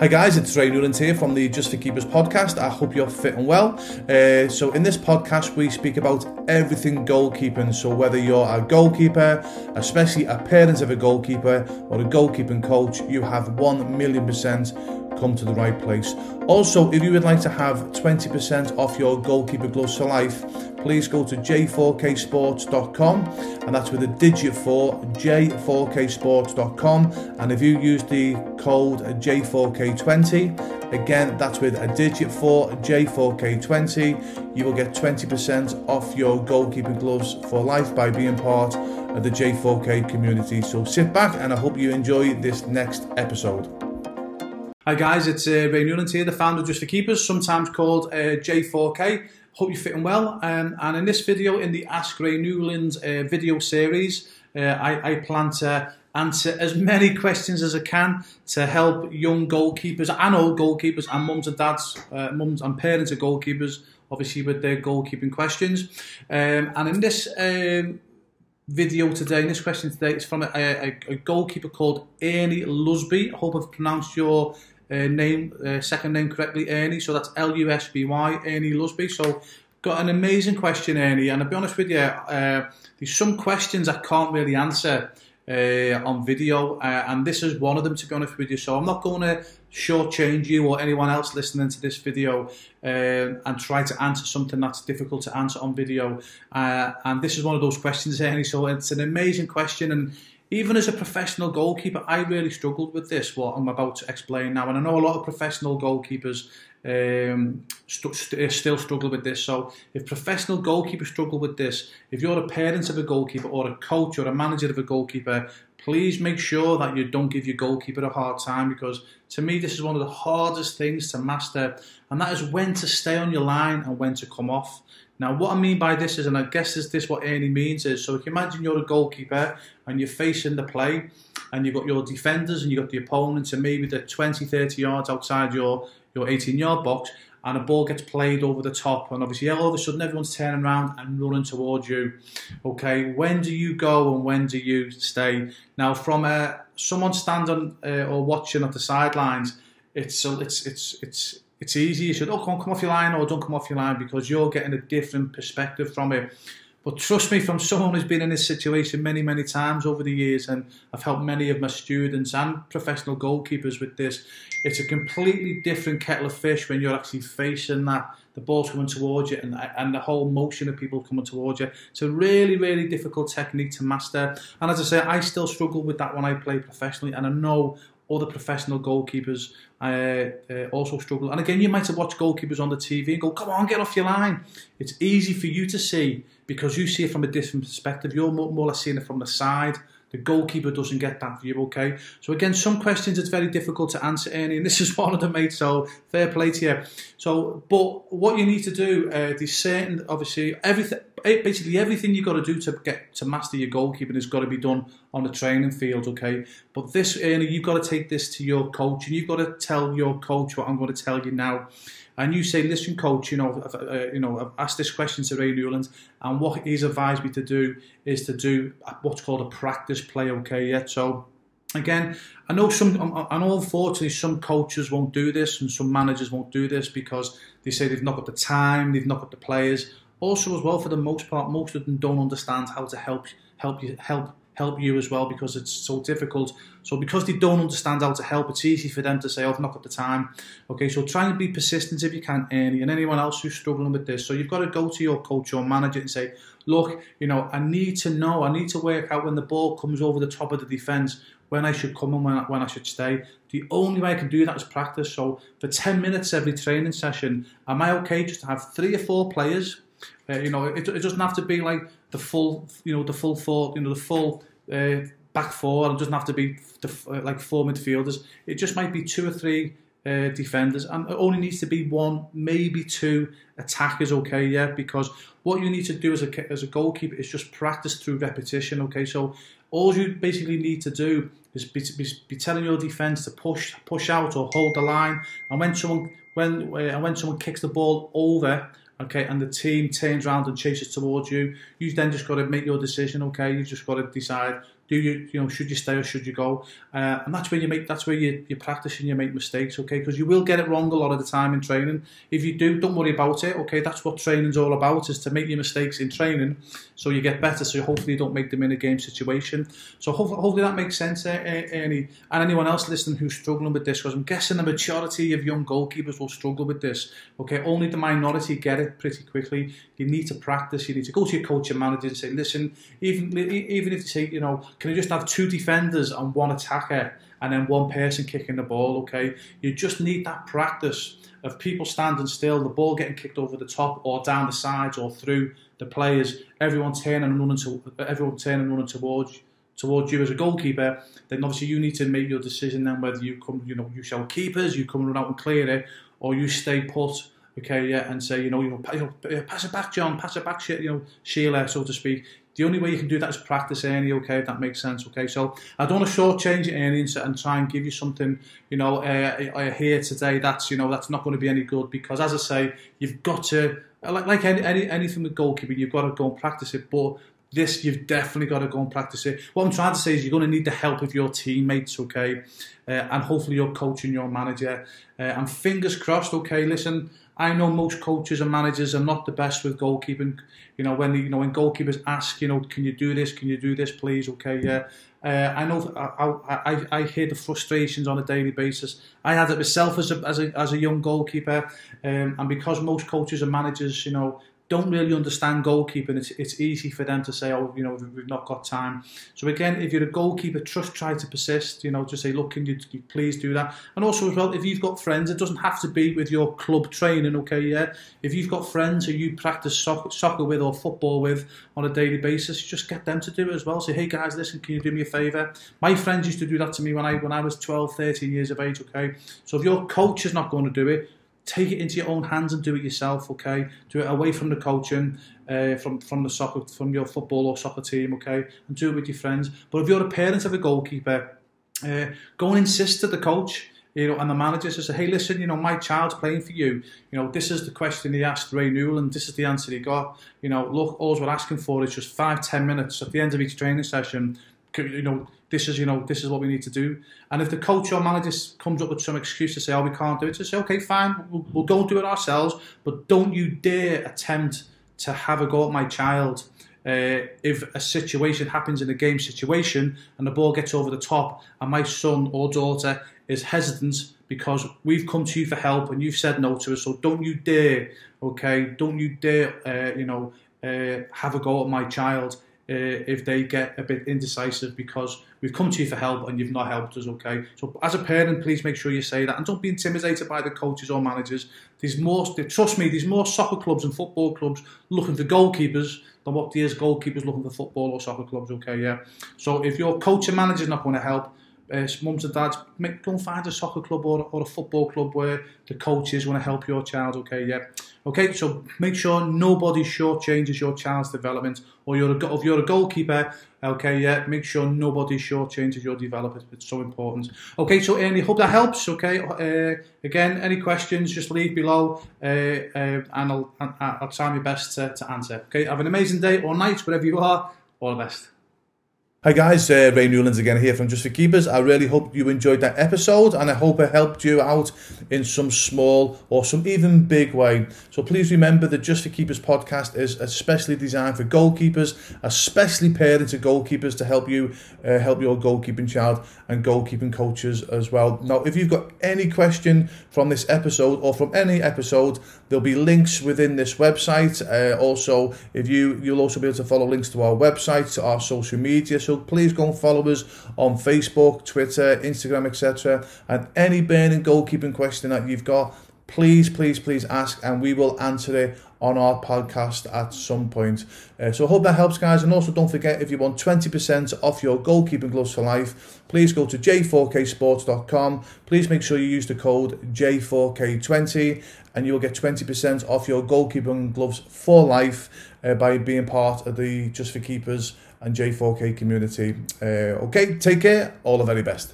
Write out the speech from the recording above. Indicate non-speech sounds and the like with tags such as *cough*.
Hi guys, it's Ray Newland here from the Just for Keepers podcast. I hope you're fit and well. Uh, so in this podcast, we speak about everything goalkeeping. So whether you're a goalkeeper, especially a parent of a goalkeeper, or a goalkeeping coach, you have one million percent come to the right place. Also, if you would like to have 20% off your goalkeeper gloves for life, please go to j4ksports.com and that's with a digit 4 j4ksports.com and if you use the code j4k20 again that's with a digit 4 j4k20 you will get 20% off your goalkeeping gloves for life by being part of the j4k community. So sit back and i hope you enjoy this next episode. Hi guys, it's uh, Ray Newland here, the founder of Just for Keepers, sometimes called uh, J4K. Hope you're fitting well. Um, and in this video, in the Ask Ray Newland uh, video series, uh, I, I plan to answer as many questions as I can to help young goalkeepers and old goalkeepers and mums and dads, uh, mums and parents of goalkeepers, obviously with their goalkeeping questions. Um, and in this um, video today, in this question today, is from a, a, a goalkeeper called Ernie Lusby. I hope I've pronounced your uh, name, uh, second name correctly, Ernie. So that's L U S B Y, Ernie Lusby. So got an amazing question, Ernie. And I'll be honest with you, uh, there's some questions I can't really answer uh, on video, uh, and this is one of them. To be honest with you, so I'm not going to shortchange you or anyone else listening to this video uh, and try to answer something that's difficult to answer on video. And this is one of those questions, Ernie. So it's an amazing question, and even as a professional goalkeeper, I really struggled with this, what I'm about to explain now. And I know a lot of professional goalkeepers um, st- st- still struggle with this. So if professional goalkeepers struggle with this, if you're a parent of a goalkeeper or a coach or a manager of a goalkeeper, please make sure that you don't give your goalkeeper a hard time because to me this is one of the hardest things to master and that is when to stay on your line and when to come off. Now, what I mean by this is, and I guess is this what Ernie means is, so if you imagine you're a goalkeeper and you're facing the play, and you've got your defenders and you've got the opponents, and maybe they're 20, 30 yards outside your, your 18 yard box, and a ball gets played over the top, and obviously all of a sudden everyone's turning around and running towards you. Okay, when do you go and when do you stay? Now, from uh, someone standing uh, or watching at the sidelines, it's it's it's it's it's easy. You should, oh, come, come off your line or don't come off your line because you're getting a different perspective from it. But trust me, from someone who's been in this situation many, many times over the years, and I've helped many of my students and professional goalkeepers with this, it's a completely different kettle of fish when you're actually facing that, the ball's coming towards you, and, and the whole motion of people coming towards you. It's a really, really difficult technique to master. And as I say, I still struggle with that when I play professionally, and I know other professional goalkeepers uh, uh, also struggle. And again, you might have watched goalkeepers on the TV and go, come on, get off your line. It's easy for you to see because you see it from a different perspective. You're more, more or less seeing it from the side. The goalkeeper doesn't get that view, okay? So again, some questions it's very difficult to answer, Ernie, and this is *laughs* one of them, mate, so fair play to you. So, but what you need to do, uh, there's certain, obviously, everything, basically everything you've got to do to get to master your goalkeeping has got to be done on the training field, okay? But this, Ernie, you've got to take this to your coach, and you've got to tell your coach what I'm going to tell you now and you say, listen, coach, you know, uh, you know, I've asked this question to Ray Newlands, and what he's advised me to do is to do what's called a practice play. Okay, yeah. So again, I know some, I know unfortunately some coaches won't do this, and some managers won't do this because they say they've not got the time, they've not got the players. Also, as well, for the most part, most of them don't understand how to help help you help help you as well because it's so difficult. So because they don't understand how to help, it's easy for them to say, oh, I've not got the time. Okay, so try and be persistent if you can, Ernie, and anyone else who's struggling with this. So you've got to go to your coach or manager and say, look, you know, I need to know, I need to work out when the ball comes over the top of the defence, when I should come and when I, when I should stay. The only way I can do that is practice. So for 10 minutes every training session, am I okay just to have three or four players uh, you know, it, it doesn't have to be like the full, you know, the full four, you know, the full uh, back four. It doesn't have to be the, uh, like four midfielders. It just might be two or three uh, defenders, and it only needs to be one, maybe two attackers. Okay, yeah, because what you need to do as a as a goalkeeper is just practice through repetition. Okay, so all you basically need to do is be, be, be telling your defence to push push out or hold the line, and when someone when uh, when someone kicks the ball over okay, and the team turns around and chases towards you, you've then just got to make your decision, okay? You've just got to decide, do you you know should you stay or should you go? Uh, and that's where you make that's where you you practice and you make mistakes, okay? Because you will get it wrong a lot of the time in training. If you do, don't worry about it, okay? That's what training's all about is to make your mistakes in training, so you get better. So hopefully you don't make them in a game situation. So hopefully, hopefully that makes sense, Ernie, and anyone else listening who's struggling with this, because I'm guessing the majority of young goalkeepers will struggle with this. Okay, only the minority get it pretty quickly. You need to practice. You need to go to your coach and manager and say, listen, even even if you say, you know, can I just have two defenders and one attacker and then one person kicking the ball? Okay, you just need that practice of people standing still, the ball getting kicked over the top or down the sides or through the players, everyone turning and running to everyone turning and running towards towards you as a goalkeeper, then obviously you need to make your decision then whether you come, you know, you show keepers, you come and run out and clear it, or you stay put okay, yeah, and say, you know, you know, pass it back, John, pass it back, you know, Sheila, so to speak. The only way you can do that is practice Ernie, okay, if that makes sense, okay. So I don't want to shortchange it, and, and try and give you something, you know, uh, uh, here today that's, you know, that's not going to be any good because, as I say, you've got to, like, like any, any anything with goalkeeping, you've got to go and practice it, but this you've definitely got to go and practice it. What I'm trying to say is you're going to need the help of your teammates, okay, uh, and hopefully your coach and your manager. Uh, and fingers crossed, okay. Listen, I know most coaches and managers are not the best with goalkeeping. You know, when you know when goalkeepers ask, you know, can you do this? Can you do this, please? Okay, yeah. Uh, I know I, I, I hear the frustrations on a daily basis. I had it myself as a as a, as a young goalkeeper, um, and because most coaches and managers, you know, don't really understand goalkeeping, it's, it's easy for them to say, oh, you know, we've not got time. So again, if you're a goalkeeper, trust try to persist, you know, to say, look, can you, you please do that? And also as well, if you've got friends, it doesn't have to be with your club training, okay, yeah? If you've got friends who you practice soccer, soccer with or football with on a daily basis, just get them to do it as well. Say, hey guys, listen, can you do me a favour? My friends used to do that to me when I when I was 12, 13 years of age, okay? So if your coach is not going to do it, take it into your own hands and do it yourself. Okay, do it away from the coaching, uh, from from the soccer, from your football or soccer team. Okay, and do it with your friends. But if you're a parent of a goalkeeper, uh, go and insist to the coach. You know, and the manager says, "Hey, listen, you know, my child's playing for you. You know, this is the question he asked Ray Newland. this is the answer he got. You know, look, all we're asking for is just five, ten minutes at the end of each training session. You know, this is you know this is what we need to do. And if the coach or manager comes up with some excuse to say, oh, we can't do it, just say, okay, fine, we'll, we'll go do it ourselves. But don't you dare attempt to have a go at my child. Uh, if a situation happens in a game situation and the ball gets over the top and my son or daughter is hesitant because we've come to you for help and you've said no to us, so don't you dare, okay, don't you dare, uh, you know, uh, have a go at my child uh, if they get a bit indecisive because we've come to you for help and you've not helped us, okay? So as a parent, please make sure you say that and don't be intimidated by the coaches or managers. There's more, trust me, there's more soccer clubs and football clubs looking for goalkeepers than what there's goalkeepers looking for football or soccer clubs, okay, yeah? So if your coach and manager's not going to help, uh, mums and dads, make, go and find a soccer club or, or a football club where the coaches want to help your child, okay, yeah? Okay, so make sure nobody shortchanges your child's development, or you're a, if you're a goalkeeper, okay, yeah, make sure nobody shortchanges your development. It's so important. Okay, so Ernie, hope that helps. Okay, uh, again, any questions, just leave below, uh, uh, and I'll, I'll try my best to, to answer. Okay, have an amazing day or night, wherever you are. All the best. Hi guys, uh, Ray Newlands again here from Just for Keepers. I really hope you enjoyed that episode and I hope it helped you out in some small or some even big way. So please remember that Just for Keepers podcast is especially designed for goalkeepers, especially parents of goalkeepers to help you uh, help your goalkeeping child and goalkeeping coaches as well. Now, if you've got any question from this episode or from any episode, there'll be links within this website. Uh, also, if you you'll also be able to follow links to our website, to our social media. Please go and follow us on Facebook, Twitter, Instagram, etc. And any burning goalkeeping question that you've got, please, please, please ask, and we will answer it on our podcast at some point. Uh, so I hope that helps, guys. And also, don't forget if you want 20% off your goalkeeping gloves for life, please go to j4ksports.com. Please make sure you use the code J4K20 and you'll get 20% off your goalkeeping gloves for life uh, by being part of the Just for Keepers and J4K community. Uh, okay, take care. All the very best.